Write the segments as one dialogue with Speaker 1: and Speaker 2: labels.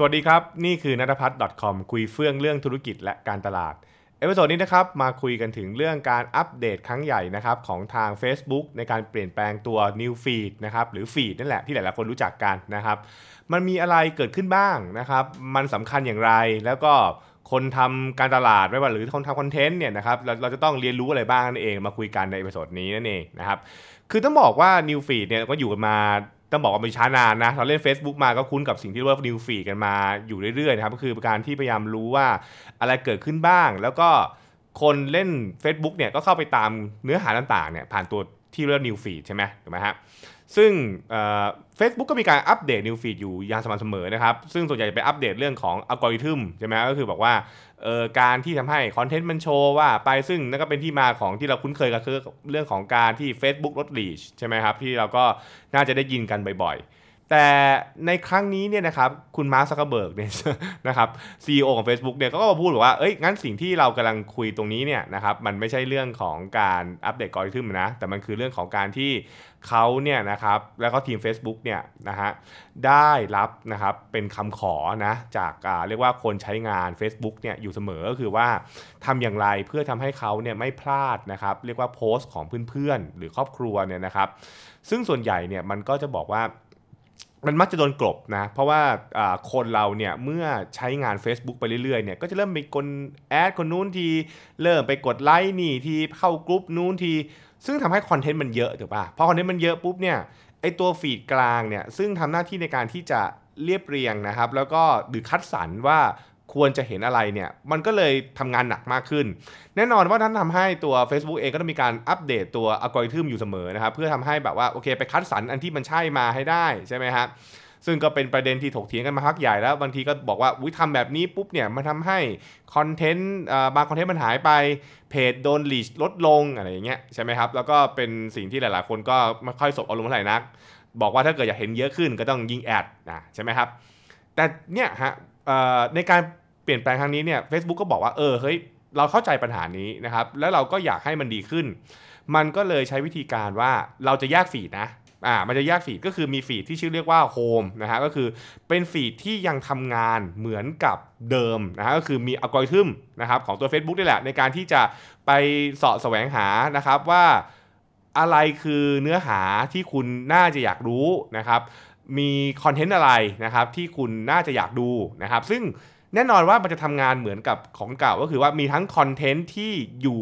Speaker 1: สวัสดีครับ นี่คือนัทพัฒน์ .com คุยเฟื่องเรื่องธุรกิจและการตลาด episode นี้นะครับมาคุยกันถึงเรื่องการอัปเดตครั้งใหญ่นะครับของทาง Facebook ในการเปลี่ยนแปลงตัว New Feed นะครับหรือ Feed นั่นแหละที่หลายๆคนรู้จักกันนะครับ มันมีอะไรเกิดขึ้นบ้างนะครับ มันสำคัญอย่างไรแล้วก็คนทำการตลาดไม่ว่าหรือคนทำคอนเทนต์เนี่ยนะครับเราเราจะต้องเรียนรู้อะไรบ้างนั่นเองมาคุยกันใน episode นี้นั่นเองนะครับคือต้องบอกว่า New Feed เนี่ยก็อยู่กันมา ต้องบอกว่าเป็นช้านานนะเราเล่น Facebook มาก็คุ้นกับสิ่งที่เรียกว่า New Feed กันมาอยู่เรื่อยๆนะครับก็คือการที่พยายามรู้ว่าอะไรเกิดขึ้นบ้าง แล้วก็คนเล่น Facebook เนี่ยก็เข้าไปตามเนื้อหาต่างๆเนี่ยผ่านตัวที่เรียกว่า New Feed ใช่ไหมถูกไหมฮะ ซึ่งเฟซบุ๊กก็มีการอัปเดต New Feed อยู่อย่างสม่ำเสมอนะครับ ซึ่งส่วนใหญ่จะไปอัปเดตเรื่องของอัลกอริทึมใช่ไหมก็คือบอกว่าการที่ทำให้คอนเทนต์มันโชว์ว่าไปซึ่งนั่นก็เป็นที่มาของที่เราคุ้นเคยกันคือเรื่องของการที่ Facebook ลด reach ใช่ไหมครับ ที่เราก็น่าจะได้ยินกันบ่อยๆ แต่ในครั้งนี้เนี่ยนะครับคุณมาร์คซักเกอร์เบิร์กเนี่ยนะครับ CEO ของ Facebook เนี่ยก็มาพูดบอกว่าเอ้ยงั้นสิ่งที่เรากำลังคุยตรงนี้เนี่ยนะครับมันไม่ใช่เรื่องของการอัปเดตอัลกอริทึมนะ แต่มันคือเรื่องของการที่เขาเนี่ยนะครับแล้วก็ทีม Facebook เนี่ยนะฮะได้รับนะครับเป็นคำขอนะจากเรียกว่าคนใช้งาน Facebook เนี่ยอยู่เสมอก็คือว่าทำอย่างไรเพื่อทำให้เขาเนี่ยไม่พลาดนะครับเรียกว่าโพสต์ของเพื่อนๆ หรือครอบครัวเนี่ยนะครับซึ่งส่วนใหญ่เนี่ยมันก็จะบอกว่า มันมักจะโดนกลบนะ เพราะว่าคนเราเนี่ยเมื่อใช้งาน Facebook ไปเรื่อยๆเนี่ยก็จะเริ่มมีคนแอดคนนู้นทีเริ่มไปกดไลค์นี่ทีเข้ากรุ๊ปนู้นทีซึ่งทำให้คอนเทนต์มันเยอะถูกป่ะพอคอนเทนต์มันเยอะปุ๊บเนี่ยไอตัวฟีดกลางเนี่ยซึ่งทำหน้าที่ในการที่จะเรียบเรียงนะครับ แล้วก็หรือคัดสรรว่า ควรจะเห็นอะไรเนี่ยมันก็เลยทำงานหนักมากขึ้น แน่นอนว่าท่านทำให้ตัว Facebook เองก็ต้องมีการอัปเดตตัวอัลกอริทึมอยู่เสมอนะครับเพื่อทำให้แบบว่าโอเคไปคัดสรรอันที่มันใช่มาให้ได้ใช่ไหมครับซึ่งก็เป็นประเด็นที่ถกเถียงกันมาพักใหญ่แล้ว บางทีก็บอกว่าอุ้ยทำแบบนี้ปุ๊บเนี่ยมันทาให้คอนเทนต์บางคอนเทนต์มันหายไปเพจโดนลีชลดลงอะไรอย่างเงี้ยใช่ไหมครับ แล้วก็เป็นสิ่งที่หลายๆ คนก็ไม่ค่อยสบอารมณ์เท่าไหร่นัก บอกว่าถ้าเกิดอยากเห็นเยอะขึ้นก็ต้องยิง ad นะใช่ไหมครับ แต่เนี่ยฮะ ในการเปลี่ยนแปลงครั้งนี้เนี่ยเฟซบุ๊กก็บอกว่าเออเฮ้ยเราเข้าใจปัญหานี้นะครับ แล้วเราก็อยากให้มันดีขึ้น มันก็เลยใช้วิธีการว่าเราจะแยกฟีดนะอ่ามันจะแยกฟีดก็คือมีฟีดที่ชื่อเรียกว่า Home นะฮะก็คือเป็นฟีดที่ยังทำงานเหมือนกับเดิมนะฮะก็คือมีอัลกอริทึมนะครับของตัว Facebook นี่แหละ ในการที่จะไปเสาะแสวงหานะครับว่าอะไรคือเนื้อหาที่คุณน่าจะอยากรู้นะครับ มีคอนเทนต์อะไรนะครับที่คุณน่าจะอยากดูนะครับ ซึ่งแน่นอนว่ามันจะทำงานเหมือนกับของเก่าก็คือว่ามีทั้งคอนเทนต์ที่อยู่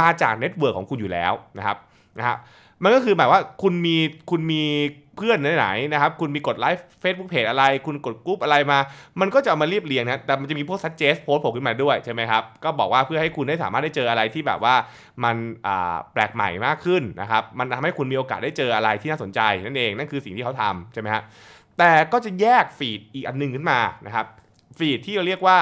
Speaker 1: มาจากเน็ตเวิร์กของคุณอยู่แล้วนะครับนะครับมันก็คือหมายว่าคุณมีคุณมี เพื่อนไหนๆนะครับ คุณมีกดไลก์เฟซบุ๊กเพจอะไร คุณกดกรุ๊ปอะไรมา มันก็จะเอามาเรียบเรียงนะแต่มันจะมีพวก suggest post ผุดขึ้นมาด้วยใช่ไหมครับ ก็บอกว่าเพื่อให้คุณได้สามารถได้เจออะไรที่แบบว่ามันแปลกใหม่มากขึ้นนะครับ มันทำให้คุณมีโอกาสได้เจออะไรที่น่าสนใจนั่นเอง นั่นคือสิ่งที่เขาทำใช่ไหมฮะ แต่ก็จะแยกฟีดอีกอันนึงขึ้นมานะครับ ฟีดที่เราเรียกว่า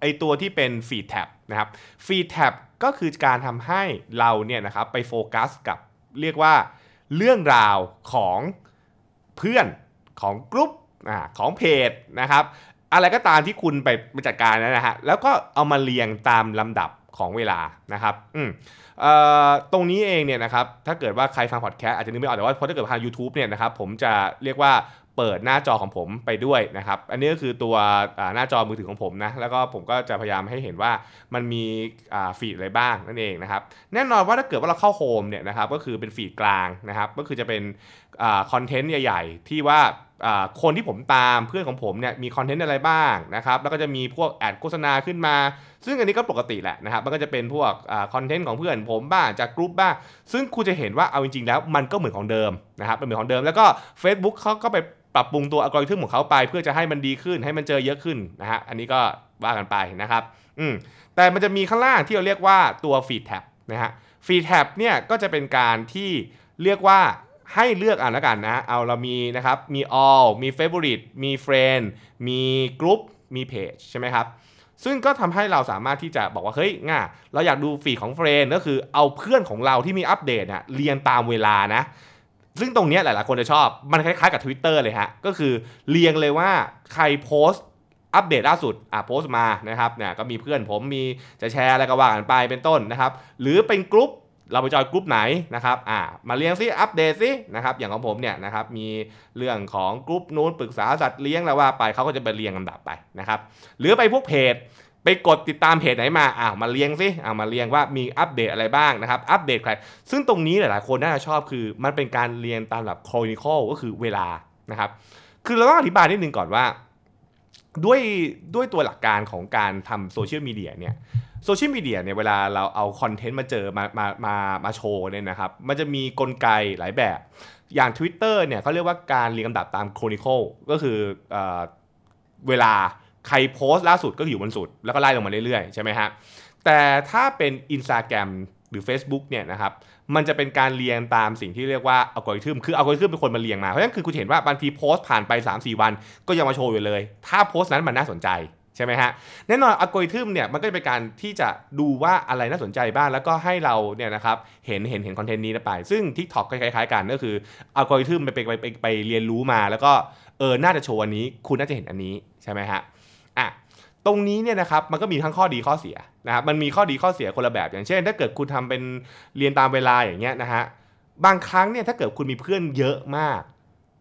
Speaker 1: ไอตัวที่เป็นฟีดแท็บนะครับ ฟีดแท็บก็คือการทำให้เราเนี่ยนะครับไปโฟกัสกับเรียกว่าเรื่องราวของ เพื่อนของกลุ่มของเพจนะครับอะไรก็ตามที่คุณไปจัดการนะฮะแล้วก็เอามาเรียงตามลำดับของเวลานะครับอืมตรงนี้เองเนี่ยนะครับถ้าเกิดว่าใครฟังพอดแคสต์อาจจะนึกไม่ออกแต่ว่าพอถ้าเกิดทาง u t u b e เนี่ยนะครับผมจะเรียกว่า เปิดหน้าจอของผมไปด้วยนะครับ อันนี้ก็คือตัวหน้าจอมือถือของผมนะ แล้วก็ผมก็จะพยายามให้เห็นว่ามันมีฟีดอะไรบ้างนั่นเองนะครับ แน่นอนว่าถ้าเกิดว่าเราเข้าโฮมเนี่ยนะครับ ก็คือเป็นฟีดกลางนะครับ ก็คือจะเป็นคอนเทนต์ใหญ่ ๆ ที่ว่าคนที่ผมตามเพื่อนของผมเนี่ยมีคอนเทนต์อะไรบ้างนะครับแล้วก็จะมีพวกแอดโฆษณาขึ้นมา ซึ่งอันนี้ก็ปกติแหละนะครับมันก็จะเป็นพวกคอนเทนต์ของเพื่อนผมบ้างจากกลุ่มบ้าง ซึ่งคุณจะเห็นว่าเอาจริงๆแล้วมันก็เหมือนของเดิมนะครับเป็นเหมือนของเดิมแล้วก็ Facebook เขาก็ไปปรับปรุงตัวอัลกอริทึมของเขาไป เพื่อจะให้มันดีขึ้นให้มันเจอเยอะขึ้นนะฮะอันนี้ก็ว่ากันไปนะครับอืมแต่มันจะมีข้างล่างที่เราเรียกว่าตัวฟีดแท็บนะฮะฟีดแท็บเนี่ยก็จะเป็นการที่เรียกว่า ให้เลือกอ่านแล้วกันนะ เอาเรามีนะครับ มี all มี favorite มี friend มี group มี page ใช่ไหมครับ ซึ่งก็ทำให้เราสามารถที่จะบอกว่า เฮ้ยง่าเราอยากดูฟีดของเฟรนก็คือเอาเพื่อนของเราที่มีอัปเดตเนี่ยเรียงตามเวลานะ ซึ่งตรงนี้หลาย ๆ คนจะชอบ มันคล้าย ๆ กับ Twitter เลยฮะ ก็คือเรียงเลยว่าใครโพสต์อัปเดตล่าสุด อะโพสต์มานะครับเนี่ยก็มีเพื่อนผมมีจะแชร์อะไรก็ว่ากันไปเป็นต้นนะครับ หรือเป็นกลุ่ม เราไปจอยกลุ่มไหนนะครับ อ่า มาเรียงซิอัปเดตซินะครับ อย่างของผมเนี่ยนะครับ มีเรื่องของกลุ่มนู้นปรึกษาสัตว์เลี้ยงแล้วว่าไปเขาก็จะไปเรียงลำดับไปนะครับ หรือไปพวกเพจ ไปกดติดตามเพจไหนมา อ้าวมาเรียงซิอ้าวมาเรียงว่ามีอัปเดตอะไรบ้างนะครับ อัปเดตใคร ซึ่งตรงนี้หลายๆคนน่าจะชอบคือมันเป็นการเรียงตามแบบโครนิคอลก็คือเวลานะครับ คือเราต้องอธิบายนิดนึงก่อนว่า ด้วยด้วยตัวหลักการของการทำโซเชียลมีเดียเนี่ย โซเชียลมีเดียเนี่ยเวลาเราเอาคอนเทนต์มาเจอมามามามาโชว์เนี่ยนะครับ มันจะมีกลไกหลายแบบ อย่าง Twitter เนี่ยเขาเรียกว่าการเรียงลำดับตามโครนิคอลก็คือเอเวลาใครโพสต์ล่าสุดก็อยู่บนสุด แล้วก็ไล่ลงมาเรื่อยๆ ใช่ไหมฮะ แต่ถ้าเป็น Instagram หรือ Facebook เนี่ยนะครับมันจะเป็นการเรียงตามสิ่งที่เรียกว่าอัลกอริทึมคืออัลกอริทึมเป็นคนมาเรียงมา เพราะฉะนั้นคือคุณเห็นว่าบางทีโพสต์ผ่านไป 3-4 วัน ก็ยังมาโชว์อยู่เลย ถ้าโพสต์นั้นมันน่าสนใจ ใช่ไหมฮะแน่นอนอัลกอริทึมเนี่ยมันก็จะเป็นการที่จะดูว่าอะไรน่าสนใจบ้าง แล้วก็ให้เราเนี่ยนะครับเห็นเห็นเห็นคอนเทนต์นี้ไป ซึ่ง TikTok ก็คล้ายๆกันก็คืออัลกอริทึมไปไปไปไปเรียนรู้มา แล้วก็เออน่าจะโชว์อันนี้ คุณน่าจะเห็นอันนี้ใช่ไหมฮะอะตรงนี้เนี่ยนะครับมันก็มีทั้งข้อดีข้อเสียนะครับมันมีข้อดีข้อเสียคนละแบบ อย่างเช่น ถ้าเกิดคุณทำเป็นเรียนตามเวลาอย่างเงี้ยนะฮะบางครั้งเนี่ยถ้าเกิดคุณมีเพื่อนเยอะมาก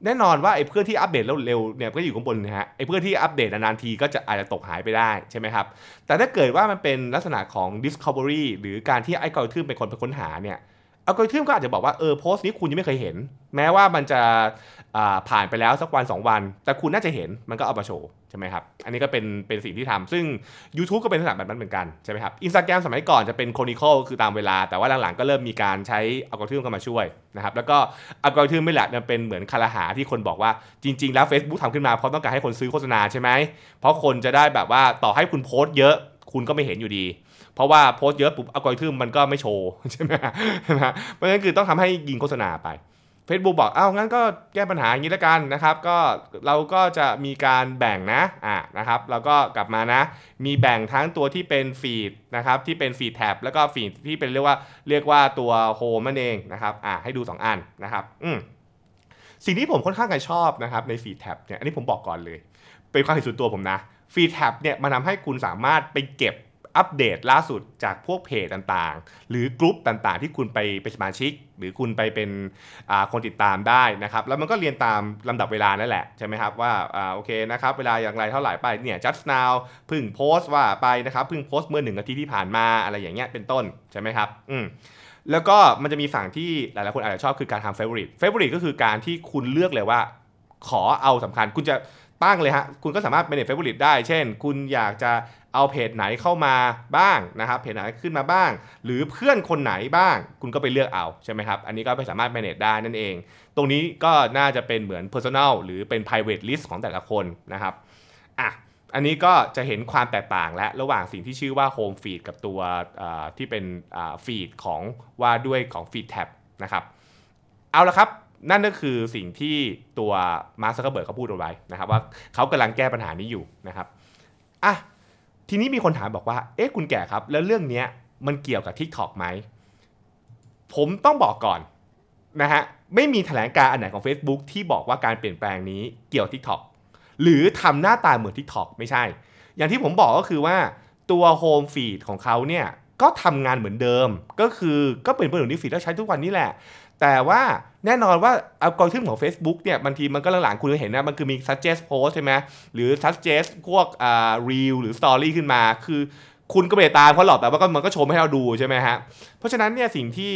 Speaker 1: แน่นอนว่าไอ้เพื่อนที่อัปเดตเร็วๆเนี่ยก็อยู่ข้างบนนะฮะไอ้เพื่อนที่อัปเดตนานๆทีก็จะอาจจะตกหายไปได้ใช่ไหมครับแต่ถ้าเกิดว่ามันเป็นลักษณะของ discovery หรือการที่ไออัลกอริทึมเป็นคนไปค้นหาเนี่ย อัลกอริทึมก็อาจจะบอกว่าเออโพสต์นี้คุณยังไม่เคยเห็น แม้ว่ามันจะผ่านไปแล้วสักวัน 2 วัน แต่คุณน่าจะเห็นมันก็เอามาโชว์ใช่ไหมครับอันนี้ก็เป็นเป็นสิ่งที่ทำซึ่ง YouTube ก็เป็นลักษณะแบบนั้นเหมือนกันใช่ไหมครับอินสตาแกรมสมัยก่อนจะเป็น chronological คือตามเวลา แต่ว่าหลังๆก็เริ่มมีการใช้อัลกอริทึมเข้ามาช่วยนะครับแล้วก็อัลกอริทึมนี่แหละมันเป็นเหมือนข้อกล่าวหาที่คนบอกว่าจริง ๆ แล้ว Facebook ทำขึ้นมาเพราะต้องการให้คนซื้อโฆษณาใช่ไหมเพราะคนจะได้แบบว่าต่อให้คุณโพสต์เยอะคุณก็ไม่เห็นอยู่ดี เพราะว่าโพสต์เยอะปุ๊บอัลกอริทึมมันก็ไม่โชว์ใช่ไหมเพราะฉะนั้นคือต้องทำให้ยิงโฆษณาไป Facebook บอก เอ้า งั้นก็แก้ปัญหาอย่างนี้แล้วกันนะครับ ก็เราก็จะมีการแบ่งนะ อ่านะครับ เราก็กลับมานะ มีแบ่งทั้งตัวที่เป็นฟีดนะครับ ที่เป็น feed tab แล้วก็ฟีดที่เป็นเรียกว่า เรียกว่าตัวโฮมนั่นเองนะครับ อ่าให้ดู 2 อันนะครับ อืมสิ่งที่ผมค่อนข้างจะชอบนะครับในฟีดแท็บเนี่ย อันนี้ผมบอกก่อนเลย เป็นความเห็นส่วนตัวผมนะ ฟีดแท็บเนี่ยมันทาให้คุณสามารถไปเก็บ อัปเดตล่าสุดจากพวกเพจต่างๆ หรือกลุ่มต่างๆ ที่คุณไปเป็นสมาชิก หรือคุณไปเป็นคนติดตามได้นะครับ แล้วมันก็เรียนตามลำดับเวลานั่นแหละ ใช่ไหมครับว่าโอเคนะครับเวลาอย่างไรเท่าไหร่ไปเนี่ย just now พึ่งโพสต์ว่าไปนะครับพึ่งโพสต์เมื่อหนึ่งนาทีที่ผ่านมาอะไรอย่างเงี้ยเป็นต้นใช่ไหมครับอืมแล้วก็มันจะมีฝั่งที่หลายๆคนอาจจะชอบคือการทำ favorite favorite ก็คือการที่คุณเลือกเลยว่า ขอเอาสำคัญคุณจะ ตั้งเลยฮะ คุณก็สามารถ manage favorite ได้ เช่น คุณอยากจะเอาเพจไหนเข้ามาบ้างนะครับ เพจไหนขึ้นมาบ้าง หรือเพื่อนคนไหนบ้าง คุณก็ไปเลือกเอาใช่ไหมครับ อันนี้ก็ไปสามารถ manage ได้นั่นเอง ตรงนี้ก็น่าจะเป็นเหมือน personal หรือเป็น private list ของแต่ละคนนะครับอะอันนี้ก็จะเห็นความแตกต่างและระหว่างสิ่งที่ชื่อว่า home feed กับตัวที่เป็นฟีดของว่าด้วยของ feed tab นะครับ เอาละครับ นั่นก็คือสิ่งที่ตัวมาร์คซักเกอร์เบิร์กเขาพูดเอาไว้นะครับว่าเขากำลังแก้ปัญหานี้อยู่นะครับอะทีนี้มีคนถามบอกว่าเอ๊ะคุณเก่งครับ แล้วเรื่องนี้มันเกี่ยวกับ TikTok ไหม ผมต้องบอกก่อนนะฮะไม่มีแถลงการอันไหนของ Facebook ที่บอกว่าการเปลี่ยนแปลงนี้เกี่ยว TikTok หรือทำหน้าตาเหมือน TikTok ไม่ใช่ อย่างที่ผมบอกก็คือว่าตัว Home Feed ของเขาเนี่ยก็ทำงานเหมือนเดิม ก็คือก็เป็นเพื่อนของนิฟีดแล้วใช้ทุกวันนี้แหละ แต่ว่าแน่นอนว่าอัลกอริทึมของ Facebook เนี่ยบางทีมันก็หลังๆคุณเห็นนะมันคือมี suggest post ใช่ไหมหรือ suggest พวกอ่า reel หรือ story ขึ้นมา คือคุณก็ไปตามเขาหรอกแต่ว่ามันก็ชมให้เราดูใช่ไหมฮะเพราะฉะนั้นเนี่ยสิ่งที่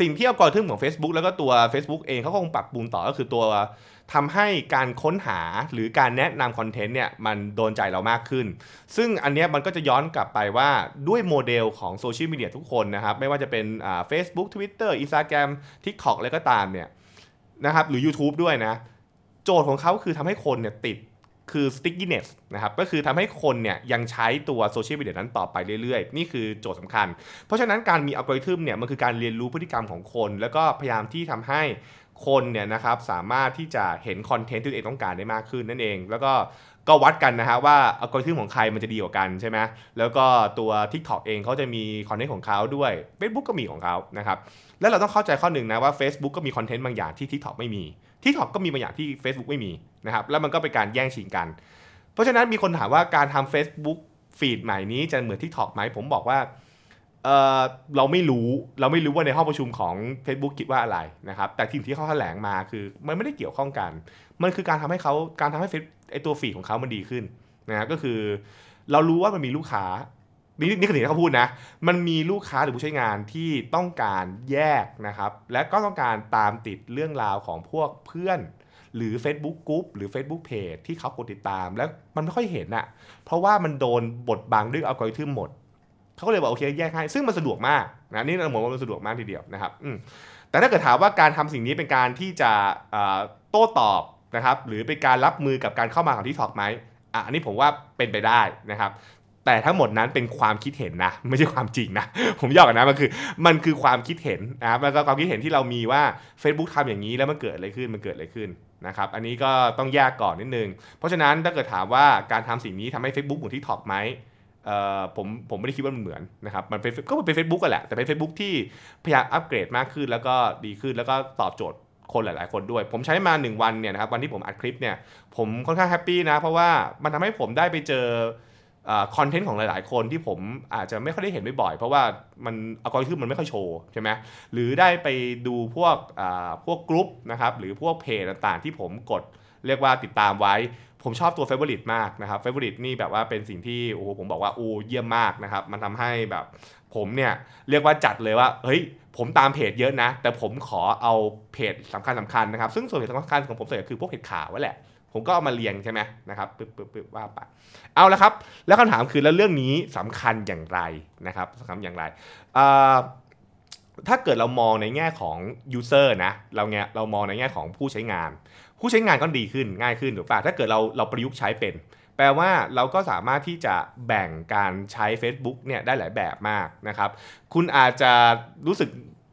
Speaker 1: สิ่งที่อัลกอริทึมของ Facebook แล้วก็ตัว Facebook เองเขาคงปรับปรุงต่อก็คือตัว ทำให้การค้นหาหรือการแนะนำคอนเทนต์เนี่ยมันโดนใจเรามากขึ้น ซึ่งอันนี้มันก็จะย้อนกลับไปว่าด้วยโมเดลของโซเชียลมีเดียทุกคนนะครับ ไม่ว่าจะเป็นอ่า Facebook Twitter Instagram TikTok อะไรก็ตามเนี่ยนะครับหรือ YouTube ด้วยนะ โจทย์ของเขาคือทำให้คนเนี่ยติดคือ stickiness นะครับก็คือทำให้คนเนี่ยยังใช้ตัวโซเชียลมีเดียนั้นต่อไปเรื่อยๆ นี่คือโจทย์สำคัญ เพราะฉะนั้นการมีอัลกอริทึมเนี่ยมันคือการเรียนรู้พฤติกรรมของคน แล้วก็พยายามที่ทำให้ คนเนี่ยนะครับสามารถที่จะเห็นคอนเทนต์ที่ตัวเองต้องการได้มากขึ้นนั่นเอง แล้วก็ก็วัดกันนะฮะว่าอัลกอริทึมของใครมันจะดีกว่ากันใช่ไหมแล้วก็ตัว TikTok เองเขาจะมีคอนเทนต์ของเขาด้วย Facebook ก็มีของเขานะครับแล้วเราต้องเข้าใจข้อหนึ่งนะว่า Facebook ก็มีคอนเทนต์บางอย่างที่ TikTok ไม่มี TikTok ก็มีบางอย่างที่ Facebook ไม่มีนะครับแล้วมันก็เป็นการแย่งชิงกัน เพราะฉะนั้นมีคนถามว่าการทำ Facebook ฟีดใหม่นี้จะเหมือน TikTok ไหมผมบอกว่า เออเราไม่รู้เราไม่รู้ว่าในห้องประชุมของ Facebook คิดว่าอะไรนะครับ แต่ทีมที่เขาแถลงมาคือมันไม่ได้เกี่ยวข้องกัน มันคือการทำให้เขาการทำให้เฟซไอตัวฟีดของเขามันดีขึ้นนะก็คือ เรารู้ว่ามันมีลูกค้านี่นี่คือสิ่งที่เขาพูดนะ มันมีลูกค้าหรือผู้ใช้งานที่ต้องการแยกนะครับ และก็ต้องการตามติดเรื่องราวของพวกเพื่อน หรือ Facebook กรุ๊ปหรือ Facebook Page ที่เขากดติดตาม แล้วมันไม่ค่อยเห็นอะเพราะว่ามันโดนบดบังด้วยอัลกอริทึมหมด เขาก็เลยบอกโอเคแยกให้ซึ่งมันสะดวกมากนะนี่เราบอกว่ามันสะดวกมากทีเดียวนะครับแต่ถ้าเกิดถามว่าการทำสิ่งนี้เป็นการที่จะโต้ตอบนะครับหรือเป็นการรับมือกับการเข้ามาของที่ถอกไหมอะอันนี้ผมว่าเป็นไปได้นะครับแต่ทั้งหมดนั้นเป็นความคิดเห็นนะ ไม่ใช่ความจริงนะ ผมยอกกันนะมันคือมันคือความคิดเห็นนะครับแล้วก็ความคิดเห็นที่เรามีว่า Facebook ทำอย่างนี้แล้วมันเกิดอะไรขึ้นมันเกิดอะไรขึ้นนะครับอันนี้ก็ต้องแยกก่อนนิดนึง เพราะฉะนั้นถ้าเกิดถามว่าการทำสิ่งนี้ทำให้ Facebook เหมือน TikTok ไหม ผมผมไม่ได้คิดว่ามันเหมือนนะครับมันเป็นก็เป็น Facebook นั่นแหละ แต่เป็น Facebook ที่พยายามอัปเกรดมากขึ้นแล้วก็ดีขึ้นแล้วก็ตอบโจทย์คนหลาย ๆ คนด้วย ผมใช้มา 1 วันเนี่ยนะครับวันที่ผมอัดคลิปเนี่ยผมค่อนข้างแฮปปี้นะ เพราะว่ามันทำให้ผมได้ไปเจอคอนเทนต์ของหลาย ๆ คนที่ผมอาจจะไม่ค่อยได้เห็นบ่อยๆ เพราะว่ามันอัลกอริทึมมันไม่ค่อยโชว์ใช่ไหมหรือได้ไปดูพวกพวกกรุ๊ปนะครับหรือพวกเพจต่าง ๆ ที่ผมกดเรียกว่าติดตามไว้ ผมชอบตัว f a v o r i t มากนะครับ f a v o r i t นี่แบบว่าเป็นสิ่งที่โอ้โหผมบอกว่าโอ้เยี่ยมมากนะครับ มันทำให้แบบผมเนี่ยเรียกว่าจัดเลยว่าเฮ้ยผมตามเพจเยอะนะ แต่ผมขอเอาเพจสำคัญสำคัญนะครับ ซึ่งส่วนเพจสำคัญของผมส่วนใหญ่คือพวกเพจข่าวแหละ ผมก็เอามาเรียงใช่ไหมนะครับปึ๊บปึ๊บปึ๊บว่าไปเอาละครับ แล้วคำถามคือแล้วเรื่องนี้สำคัญอย่างไรนะครับสำคัญอย่างไรถ้าเกิดเรามองในแง่ของ user นะเราเงี้ยเรามองในแง่ของผู้ใช้งาน ผู้ใช้งานก็ดีขึ้นง่ายขึ้นถูกป่ะถ้าเกิดเราเราประยุกต์ใช้เป็น แปลว่าเราก็สามารถที่จะแบ่งการใช้ Facebook เนี่ยได้หลายแบบมากนะครับ คุณอาจจะรู้สึก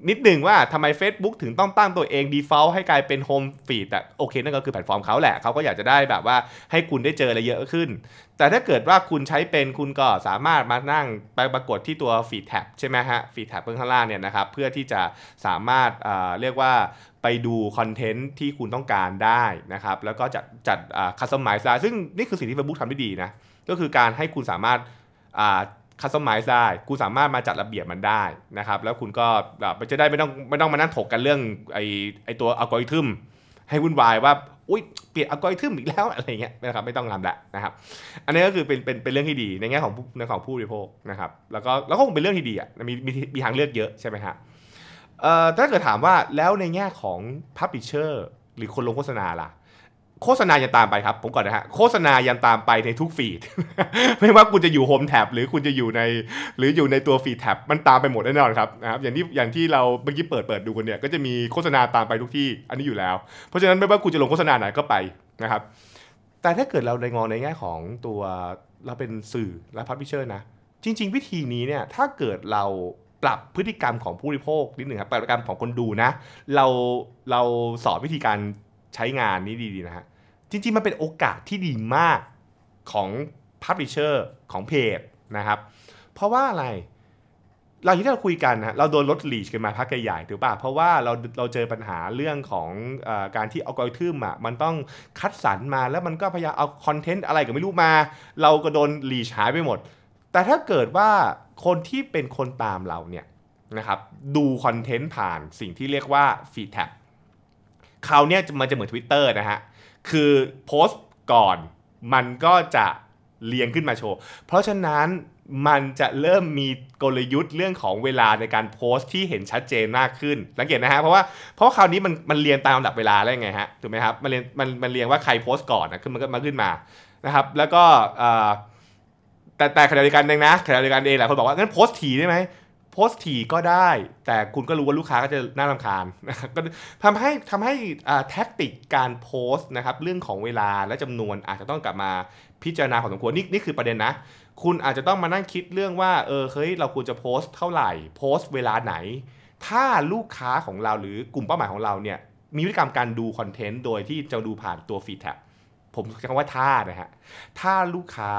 Speaker 1: นิดหนึ่งว่าทำไม Facebook ถึงต้องตั้งตัวเอง default ให้กลายเป็น home feed แต่โอเค นั่นก็คือแพลตฟอร์มเขาแหละเขาก็อยากจะได้แบบว่าให้คุณได้เจออะไรเยอะขึ้น แต่ถ้าเกิดว่าคุณใช้เป็นคุณก็สามารถมานั่งไปปรากฏที่ตัว feed tab ใช่ไหมฮะ feed tab เบื้องข้างล่างเนี่ยนะครับ เพื่อที่จะสามารถเรียกว่าไปดูคอนเทนต์ที่คุณต้องการได้นะครับ แล้วก็จัดจัดคัสตอมไมซ์ได้ซึ่งนี่คือสิ่งที่ Facebook ทำได้ดีนะก็คือการให้คุณสามารถ คัสตอมไมซ์ได้ กูสามารถมาจัดระเบียบมันได้นะครับ แล้วคุณก็จะได้ไม่ต้องไม่ต้องมานั่งถกกันเรื่องไอไอตัวอัลกอริทึมให้วุ่นวายว่า อุ้ยเปลี่ยนอัลกอริทึมอีกแล้วอะไรเงี้ยนะครับ ไม่ต้องทำละนะครับ อันนี้ก็คือเป็นเป็นเป็นเรื่องที่ดีในแง่ของในของผู้บริโภคนะครับ แล้วก็แล้วก็คงเป็นเรื่องที่ดีอะ มีมีมีทางเลือกเยอะใช่ไหมฮะ เอ่อ ถ้าเกิดถามว่าแล้วในแง่ของพับ l ิเชอร์หรือคนลงโฆษณาล่ะ โฆษณายังตามไปครับ บอกก่อนนะฮะโฆษณายังตามไปในทุกฟีด ไม่ว่าคุณจะอยู่ home tab หรือคุณจะอยู่ใน หรืออยู่ในตัว feed tab มันตามไปหมดแน่นอนครับนะครับอย่างที่อย่างที่เราเมื่อกี้เปิดเปิดดูกันเนี่ยก็จะมีโฆษณาตามไปทุกที่อันนี้อยู่แล้ว เพราะฉะนั้นไม่ว่าคุณจะลงโฆษณาไหนก็ไปนะครับ แต่ถ้าเกิดเราในงอในแง่ของตัวเราเป็นสื่อและพับพิเชอร์นะ จริง ๆ วิธีนี้เนี่ยถ้าเกิดเราปรับพฤติกรรมของผู้บริโภคนิดหนึ่งครับปรับพฤติกรรมของคนดูนะ เราเราสอนวิธีการ ใช้งานนี้ดีๆนะฮะ จริงๆ มันเป็นโอกาสที่ดีมากของ Publisher ของเพจนะครับ เพราะว่าอะไรเราที่เราคุยกันนะเราโดนลดลีชกันมาพักใหญ่ๆถูกป่ะเพราะว่าเราเราเจอปัญหาเรื่องของอการที่อัลกอริทึมอะมันต้องคัดสรรมาแล้วมันก็พยายามเอาคอนเทนต์อะไรก็ไม่รู้มา เราก็โดน reach หายไปหมด แต่ถ้าเกิดว่าคนที่เป็นคนตามเราเนี่ยนะครับดูคอนเทนต์ผ่านสิ่งที่เรียกว่า feed tab คราวนี้มันจะเหมือน Twitter นะฮะ คือโพสต์ก่อนมันก็จะเรียงขึ้นมาโชว์ เพราะฉะนั้นมันจะเริ่มมีกลยุทธ์เรื่องของเวลาในการโพสต์ที่เห็นชัดเจนมากขึ้น สังเกตนะฮะ เพราะว่าเพราะคราวนี้มันมันเรียงตามลำดับเวลาได้ไงฮะ ถูกไหมครับ มันเรียงมันมันเรียงว่าใครโพสต์ก่อนนะขึ้นมันก็มาขึ้นมา นะครับ แล้วก็แต่แต่ขณะเดียวกันเองนะขณะเดียวกันเองแหละคนบอกว่างั้นโพสต์ถี่ได้ไหม พสต์ถี่ก็ได้ แต่คุณก็รู้ว่าลูกค้าก็จะน่ารำคาญก็ทำให้ทำให้แท็กติกการโพสต์นะครับเรื่องของเวลาและจำนวนอาจจะต้องกลับมาพิจารณาของสมควรนี่นี่คือประเด็นนะ คุณอาจจะต้องมานั่งคิดเรื่องว่าเออเฮ้ยเราควรจะโพสต์เท่าไหร่ โพสต์เวลาไหน ถ้าลูกค้าของเราหรือกลุ่มเป้าหมายของเราเนี่ยมีพฤติกรรมการดูคอนเทนต์โดยที่จะดูผ่านตัว feed tab ผมใช้คำว่าถ้านะฮะถ้าลูกค้า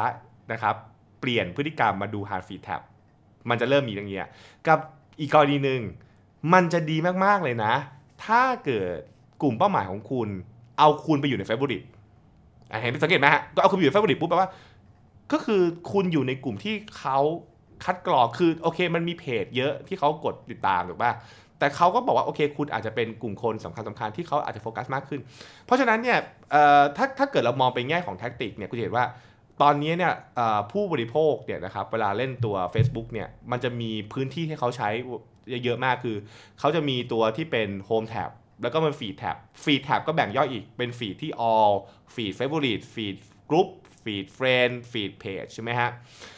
Speaker 1: นะครับเปลี่ยนพฤติกรรมมาดูผ่าน feed tab มันจะเริ่มมีอย่างเงี้ยกับอีกกรณีหนึ่งมันจะดีมากๆเลยนะ ถ้าเกิดกลุ่มเป้าหมายของคุณ เอาคุณไปอยู่ใน favorite เห็นสังเกตไหมฮะก็เอาคุณไปอยู่ใน favorite ปุ๊บแปลว่า ก็คือคุณอยู่ในกลุ่มที่เขาคัดกรองคือโอเคมันมีเพจเยอะที่เขากดติดตามถูกป่ะแต่เขาก็บอกว่าโอเค คุณอาจจะเป็นกลุ่มคนสำคัญสำคัญที่เขาอาจจะโฟกัสมากขึ้น เพราะฉะนั้นเนี่ยถ้าถ้าเกิดเรามองไปแง่ของ tactic เนี่ยคุณเห็นว่า ตอนนี้เนี่ยผู้บริโภคเนี่ยนะครับเวลาเล่นตัว Facebook เนี่ยมันจะมีพื้นที่ให้เขาใช้เยอะมากคือ เขาจะมีตัวที่เป็น Home Tab แล้วก็มัน feed tab feed tab ก็แบ่งย่อยอีกเป็นฟีดที่ all feed favorite feed group feed friend feed page ใช่ไหมฮะ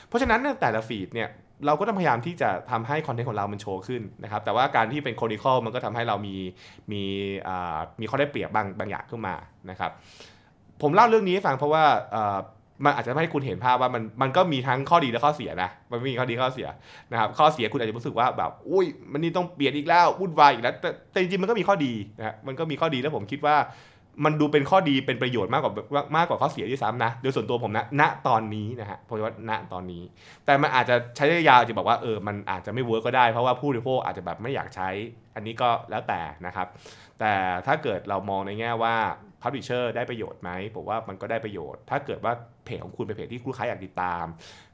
Speaker 1: เพราะฉะนั้นแต่ละ feed เนี่ยเราก็ต้องพยายามที่จะทำให้คอนเทนต์ของเรามันโชว์ขึ้นนะครับ แต่ว่าการที่เป็น chronological มันก็ทำให้เรามีมีมีข้อได้เปรียบบางบางอย่างขึ้นมานะครับ ผมเล่าเรื่องนี้ให้ฟังเพราะว่า มันอาจจะไม่ให้คุณเห็นภาพว่ามันมันก็มีทั้งข้อดีและข้อเสียนะ มันมีข้อดีข้อเสียนะครับข้อเสียคุณอาจจะรู้สึกว่าแบบอุ้ยมันนี่ต้องเปลี่ยนอีกแล้ววุ่นวายอีกแล้ว แต่แต่จริงๆมันก็มีข้อดีนะฮะมันก็มีข้อดีแล้วผมคิดว่า มันดูเป็นข้อดีเป็นประโยชน์มากกว่ามากกว่าข้อเสียด้วยซ้ำนะโดยส่วนตัวผมนะณตอนนี้นะฮะผมว่าณตอนนี้ แต่มันอาจจะใช้ระยะยาวจะบอกว่าเออมันอาจจะไม่ work ก็ได้เพราะว่าผู้บริโภคอาจจะแบบไม่อยากใช้ อันนี้ก็แล้วแต่นะครับ แต่ถ้าเกิดเรามองในแง่ว่า publisher ได้ประโยชน์ไหมผมว่ามันก็ได้ประโยชน์ ถ้าเกิดว่าเพจของคุณเป็นเพจที่ลูกค้าอยากติดตาม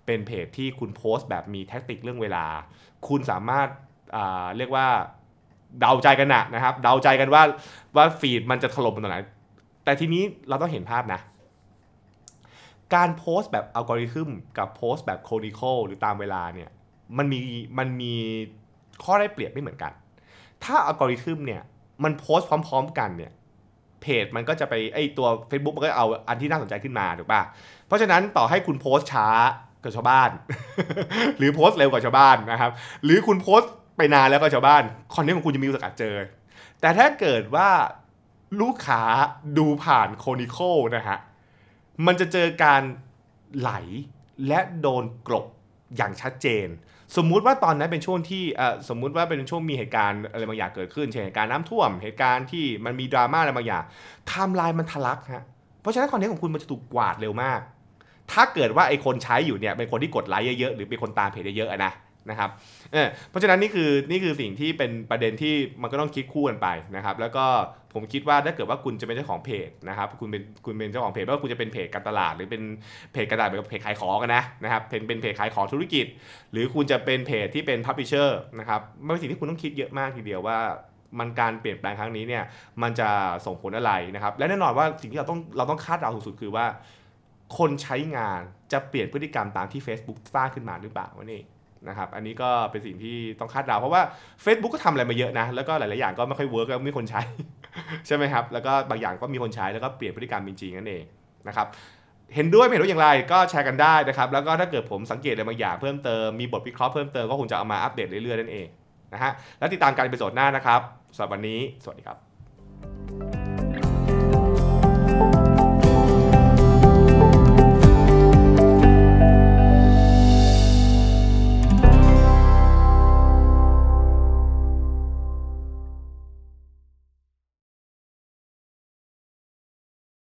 Speaker 1: เป็นเพจที่คุณโพสต์แบบมี tactic เรื่องเวลา คุณสามารถเรียกว่าเดาใจกันนะนะครับ เดาใจกันว่าว่า feed มันจะถล่มตรงไหน แต่ทีนี้เราต้องเห็นภาพนะ การโพสต์แบบอัลกอริทึมกับโพสต์แบบ chronological หรือตามเวลาเนี่ยมันมีมันมีข้อได้เปรียบไม่เหมือนกัน ถ้าอัลกอริทึมเนี่ย มันโพสต์พร้อม ๆ กันเนี่ยเพจมันก็จะไปไอตัว Facebook มันก็เอาอันที่น่าสนใจขึ้นมาถูกป่ะเพราะฉะนั้นต่อให้คุณโพสต์ช้ากว่าชาวบ้าน หรือโพสต์เร็วกว่าชาวบ้านนะครับ หรือคุณโพสต์ไปนานแล้วก็ชาวบ้านคอนเทนต์ของคุณจะมีโอกาสเจอ แต่ถ้าเกิดว่าลูกค้าดูผ่าน chronological นะฮะมันจะเจอการไหลและโดนกลบอย่างชัดเจน สมมุติว่าตอนนั้นเป็นช่วงที่สมมุติว่าเป็นช่วงมีเหตุการณ์อะไรบางอย่างเกิดขึ้นเช่นเหตุการณ์น้ำท่วม เหตุการณ์ที่มันมีดราม่าอะไรบางอย่างไทม์ไลน์มันทะลักฮะเพราะฉะนั้นคอนเทนต์ของคุณมันจะถูกกวาดเร็วมาก ถ้าเกิดว่าไอคนใช้อยู่เนี่ยเป็นคนที่กดไลค์เยอะๆหรือเป็นคนตามเพจเยอะๆนะ นะครับเเพราะฉะนั้นนี่คือนี่คือสิ่งที่เป็นประเด็นที่มันก็ต้องคิดคู่กันไปนะครับ แล้วก็ผมคิดว่าถ้าเกิดว่าคุณจะเป็นเจ้าของเพจนะครับคุณเป็นคุณเป็นเจ้าของเพจไม่ว่าคุณจะเป็นเพจการตลาด หรือเป็นเพจการตลาดเป็นเพจขายของกันนะนะครับเป็นเป็นเพจขายของธุรกิจ หรือคุณจะเป็นเพจที่เป็น publisher นะครับมันเป็นสิ่งที่คุณต้องคิดเยอะมากทีเดียวว่ามันการเปลี่ยนแปลงครั้งนี้เนี่ยมันจะส่งผลอะไรนะครับและแน่นอนว่าสิ่งที่เราต้องเราต้องคาดเดาสุดๆคือว่า คนใช้งานจะเปลี่ยนพฤติกรรมตามที่ Facebook สร้างขึ้นมาหรือเปล่าวะนี่ นะครับอันนี้ก็เป็นสิ่งที่ต้องคาดเดาเพราะว่า Facebook ก็ทำอะไรมาเยอะนะ แล้วก็หลาย ๆ อย่างก็ไม่ค่อย work แล้วมีคนใช้ ใช่ไหมครับ แล้วก็บางอย่างก็มีคนใช้แล้วก็เปลี่ยนพฤติกรรมจริง ๆ นั่นเองนะครับเห็นด้วยไม่เห็นด้วยอย่างไรก็แชร์กันได้นะครับแล้วก็ถ้าเกิดผมสังเกตอะไรบางอย่างเพิ่มเติมมีบทวิเคราะห์เพิ่มเติมก็คงจะเอามาอัปเดตเรื่อย ๆ นั่นเองนะฮะแล้วติดตามการเป็นโซดหน้านะครับสำหรับวันนี้สวัสดีครับ